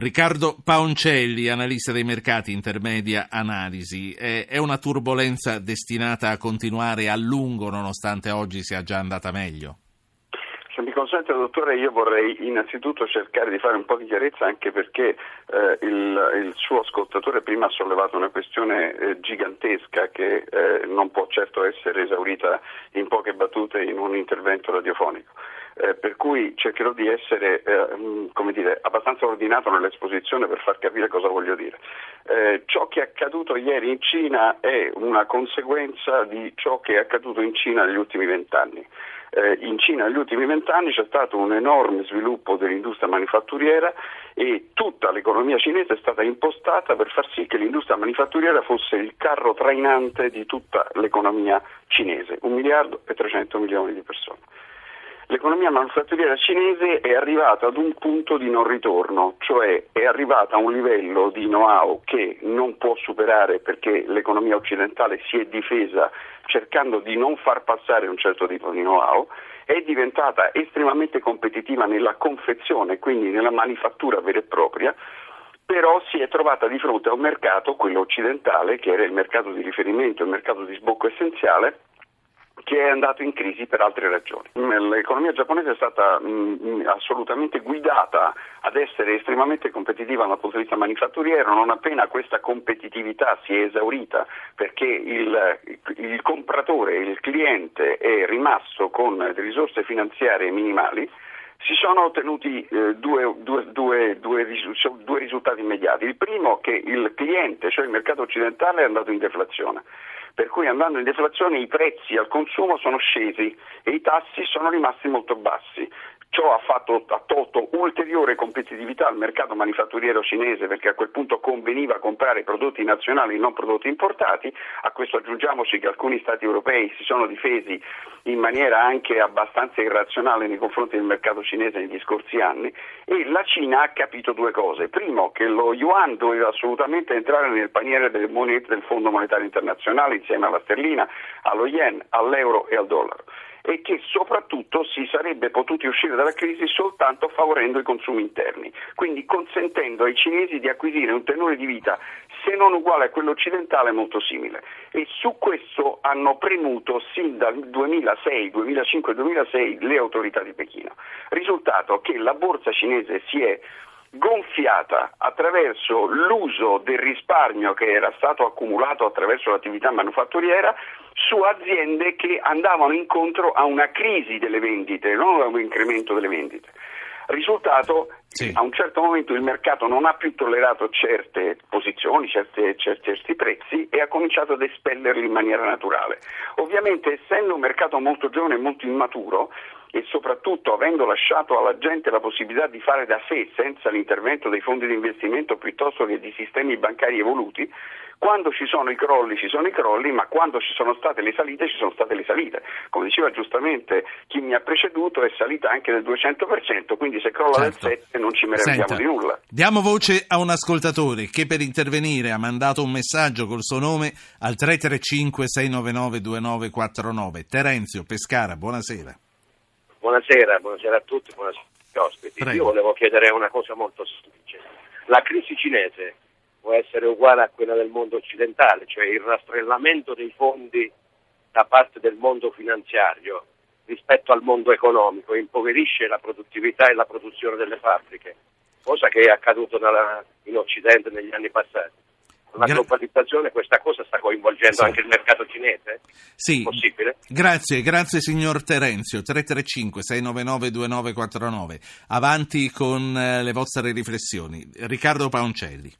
Riccardo Paoncelli, analista dei mercati, intermedia analisi. È una turbolenza destinata a continuare a lungo nonostante oggi sia già andata meglio? Se mi consente, dottore, io vorrei innanzitutto cercare di fare un po' di chiarezza anche perché eh, il, il, suo ascoltatore prima ha sollevato una questione eh, gigantesca che eh, non può certo essere esaurita in poche battute in un intervento radiofonico eh, per cui cercherò di essere eh, dire, abbastanza ordinato nell'esposizione per far capire cosa voglio dire. Eh, ciò che è accaduto ieri in Cina è una conseguenza di ciò che è accaduto in Cina negli ultimi vent'anni. Eh, in Cina negli ultimi vent'anni c'è stato un enorme sviluppo dell'industria manifatturiera e tutta l'economia cinese è stata impostata per far sì che l'industria manifatturiera fosse il carro trainante di tutta l'economia cinese, un miliardo e 300 milioni di persone l'economia manufatturiera cinese è arrivata ad un punto di non ritorno, cioè è arrivata a un livello di know-how che non può superare perché l'economia occidentale si è difesa cercando di non far passare un certo tipo di know-how, è diventata estremamente competitiva nella confezione, quindi nella manifattura vera e propria, però si è trovata di fronte a un mercato, quello occidentale, che era il mercato di riferimento, il mercato di sbocco essenziale, che è andato in crisi per altre ragioni. L'economia giapponese è stata mh, assolutamente guidata ad essere estremamente competitiva dal punto di vista manifatturiero, non appena questa competitività si è esaurita perché il, il compratore, il cliente è rimasto con risorse finanziarie minimali, si sono ottenuti eh, due, due, due, due, risultati immediati. Il primo è che il cliente, cioè il mercato occidentale, è andato in deflazione per cui andando in deflazione i prezzi al consumo sono scesi e i tassi sono rimasti molto bassi. Ciò ha, fatto, ha tolto ulteriore competitività al mercato manifatturiero cinese perché a quel punto conveniva comprare prodotti nazionali e non prodotti importati. A questo aggiungiamoci che alcuni Stati europei si sono difesi in maniera anche abbastanza irrazionale nei confronti del mercato cinese negli scorsi anni e la Cina ha capito due cose. Primo, che lo yuan doveva assolutamente entrare nel paniere delle monete del Fondo Monetario Internazionale insieme alla sterlina, allo yen, all'euro e al dollaro e che soprattutto si sarebbe potuti uscire dalla crisi soltanto favorendo i consumi interni, quindi consentendo ai cinesi di acquisire un tenore di vita se non uguale a quello occidentale molto simile e su questo hanno premuto sin dal 2006, 2005-2006 le autorità di Pechino. Risultato che la borsa cinese si è gonfiata attraverso l'uso del risparmio che era stato accumulato attraverso l'attività manufatturiera su aziende che andavano incontro a una crisi delle vendite, non a un incremento delle vendite. Risultato, sì. a un certo momento il mercato non ha più tollerato certe posizioni, certe, certi prezzi e ha cominciato ad espellerli in maniera naturale. Ovviamente essendo un mercato molto giovane e molto immaturo, e soprattutto avendo lasciato alla gente la possibilità di fare da sé senza l'intervento dei fondi di investimento piuttosto che di sistemi bancari evoluti, quando ci sono i crolli ci sono i crolli, ma quando ci sono state le salite ci sono state le salite. Come diceva giustamente chi mi ha preceduto è salita anche del 200%, quindi se crolla certo. del 7 non ci meravigliamo di nulla. Diamo voce a un ascoltatore che per intervenire ha mandato un messaggio col suo nome al 335 699 2949. Terenzio Pescara, buonasera. Buonasera, buonasera a tutti, buonasera agli ospiti. Prego. Io volevo chiedere una cosa molto semplice. La crisi cinese può essere uguale a quella del mondo occidentale, cioè il rastrellamento dei fondi da parte del mondo finanziario rispetto al mondo economico, impoverisce la produttività e la produzione delle fabbriche, cosa che è accaduto in Occidente negli anni passati la Gra- globalizzazione questa cosa sta coinvolgendo sì. anche il mercato cinese? Sì. Possibile? Grazie, grazie signor Terenzio. 335 699 2949. Avanti con eh, le vostre riflessioni. Riccardo Paoncelli.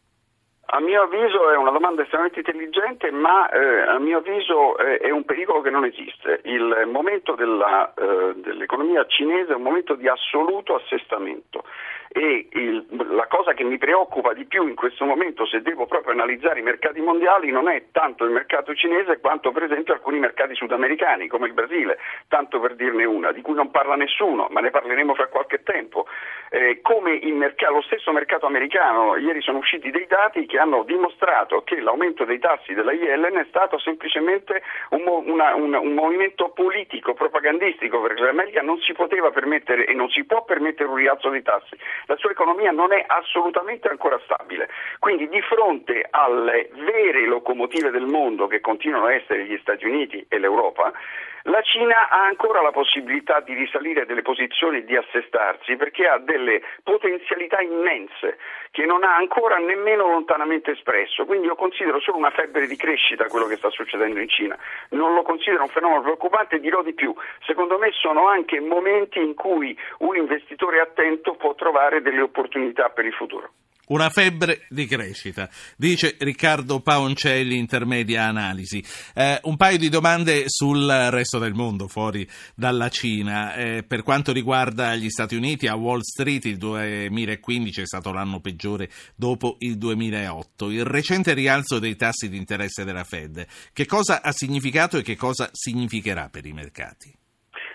A mio avviso è una domanda estremamente intelligente, ma eh, a mio avviso eh, è un pericolo che non esiste. Il momento della, eh, dell'economia cinese è un momento di assoluto assestamento e il, la cosa che mi preoccupa di più in questo momento, se devo proprio analizzare i mercati mondiali, non è tanto il mercato cinese quanto per esempio alcuni mercati sudamericani come il Brasile, tanto per dirne una, di cui non parla nessuno, ma ne parleremo fra qualche tempo. Eh, come merc- lo stesso mercato americano, ieri sono usciti dei dati che hanno dimostrato che l'aumento dei tassi della Yellen è stato semplicemente un, una, un, un movimento politico, propagandistico, perché l'America non si poteva permettere e non si può permettere un rialzo dei tassi la sua economia non è assolutamente ancora stabile. Quindi di fronte alle vere locomotive del mondo che continuano a essere gli Stati Uniti e l'Europa, la Cina ha ancora la possibilità di risalire delle posizioni e di assestarsi perché ha delle potenzialità immense che non ha ancora nemmeno lontanamente espresso. Quindi io considero solo una febbre di crescita quello che sta succedendo in Cina. Non lo considero un fenomeno preoccupante e dirò di più. Secondo me sono anche momenti in cui un investitore attento può trovare delle opportunità per il futuro. Una febbre di crescita, dice Riccardo Paoncelli, intermedia analisi. Eh, un paio di domande sul resto del mondo, fuori dalla Cina. Eh, per quanto riguarda gli Stati Uniti, a Wall Street il 2015 è stato l'anno peggiore dopo il 2008. Il recente rialzo dei tassi di interesse della Fed, che cosa ha significato e che cosa significherà per i mercati?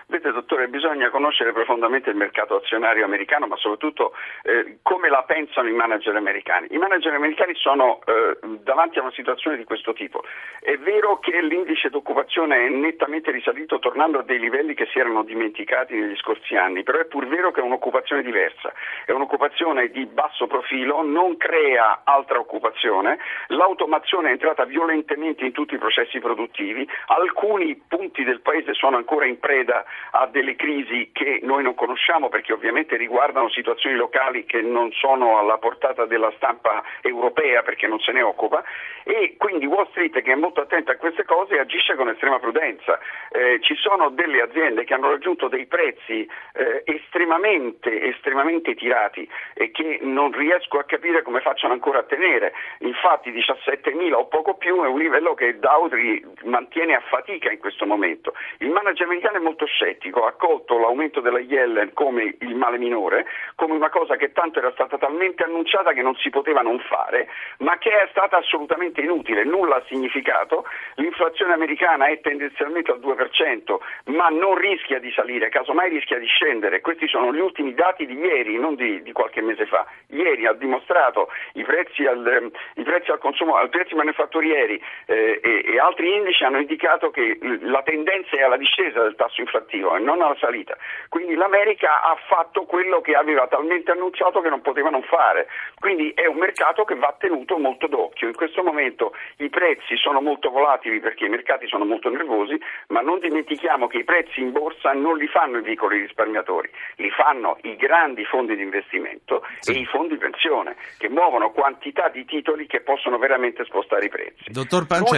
Vedete dottore, bisogna conoscere profondamente il mercato azionario americano, ma soprattutto eh, come la pensano i manager americani. I manager americani sono eh, davanti a una situazione di questo tipo. È vero che l'indice d'occupazione è nettamente risalito tornando a dei livelli che si erano dimenticati negli scorsi anni, però è pur vero che è un'occupazione diversa, è un'occupazione di basso profilo, non crea altra occupazione, l'automazione è entrata violentemente in tutti i processi produttivi, alcuni punti del paese sono ancora in preda a delle crisi che noi non conosciamo perché ovviamente riguardano situazioni locali che non sono alla portata della stampa europea perché non se ne occupa e quindi Wall Street che è molto attenta a queste cose agisce con estrema prudenza. Eh, ci sono delle aziende che hanno raggiunto dei prezzi eh, estremamente, estremamente tirati e che non riesco a capire come facciano ancora a tenere. Infatti 17.000 o poco più è un livello che Dowdry mantiene a fatica in questo momento. Il manager americano è molto scettico scettico ha colto l'aumento della Yellen come il male minore, come una cosa che tanto era stata talmente annunciata che non si poteva non fare, ma che è stata assolutamente inutile, nulla ha significato, l'inflazione americana è tendenzialmente al 2%, ma non rischia di salire, casomai rischia di scendere, questi sono gli ultimi dati di ieri, non di, di qualche mese fa, ieri ha dimostrato i prezzi al, i prezzi al consumo, i prezzi manifatturieri eh, e, e altri indici hanno indicato che la tendenza è alla discesa del tasso inflattivo negativo e non alla salita. Quindi l'America ha fatto quello che aveva talmente annunciato che non poteva non fare. Quindi è un mercato che va tenuto molto d'occhio. In questo momento i prezzi sono molto volatili perché i mercati sono molto nervosi, ma non dimentichiamo che i prezzi in borsa non li fanno i piccoli risparmiatori, li fanno i grandi fondi di investimento sì. e i fondi pensione che muovono quantità di titoli che possono veramente spostare i prezzi.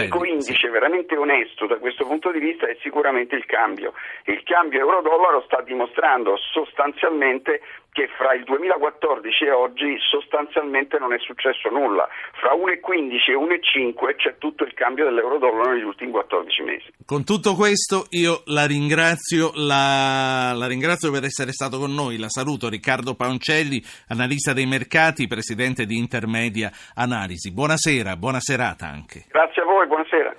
L'unico indice sì. veramente onesto da questo punto di vista è sicuramente il cambio. Il cambio euro-dollaro sta dimostrando sostanzialmente che fra il 2014 e oggi sostanzialmente non è successo nulla. Fra 1,15 e 1,5 c'è tutto il cambio dell'euro-dollaro negli ultimi 14 mesi. Con tutto questo io la ringrazio, la, la ringrazio per essere stato con noi, la saluto Riccardo Paoncelli, analista dei mercati, presidente di Intermedia Analisi. Buonasera, buona serata anche. Grazie a voi, buonasera.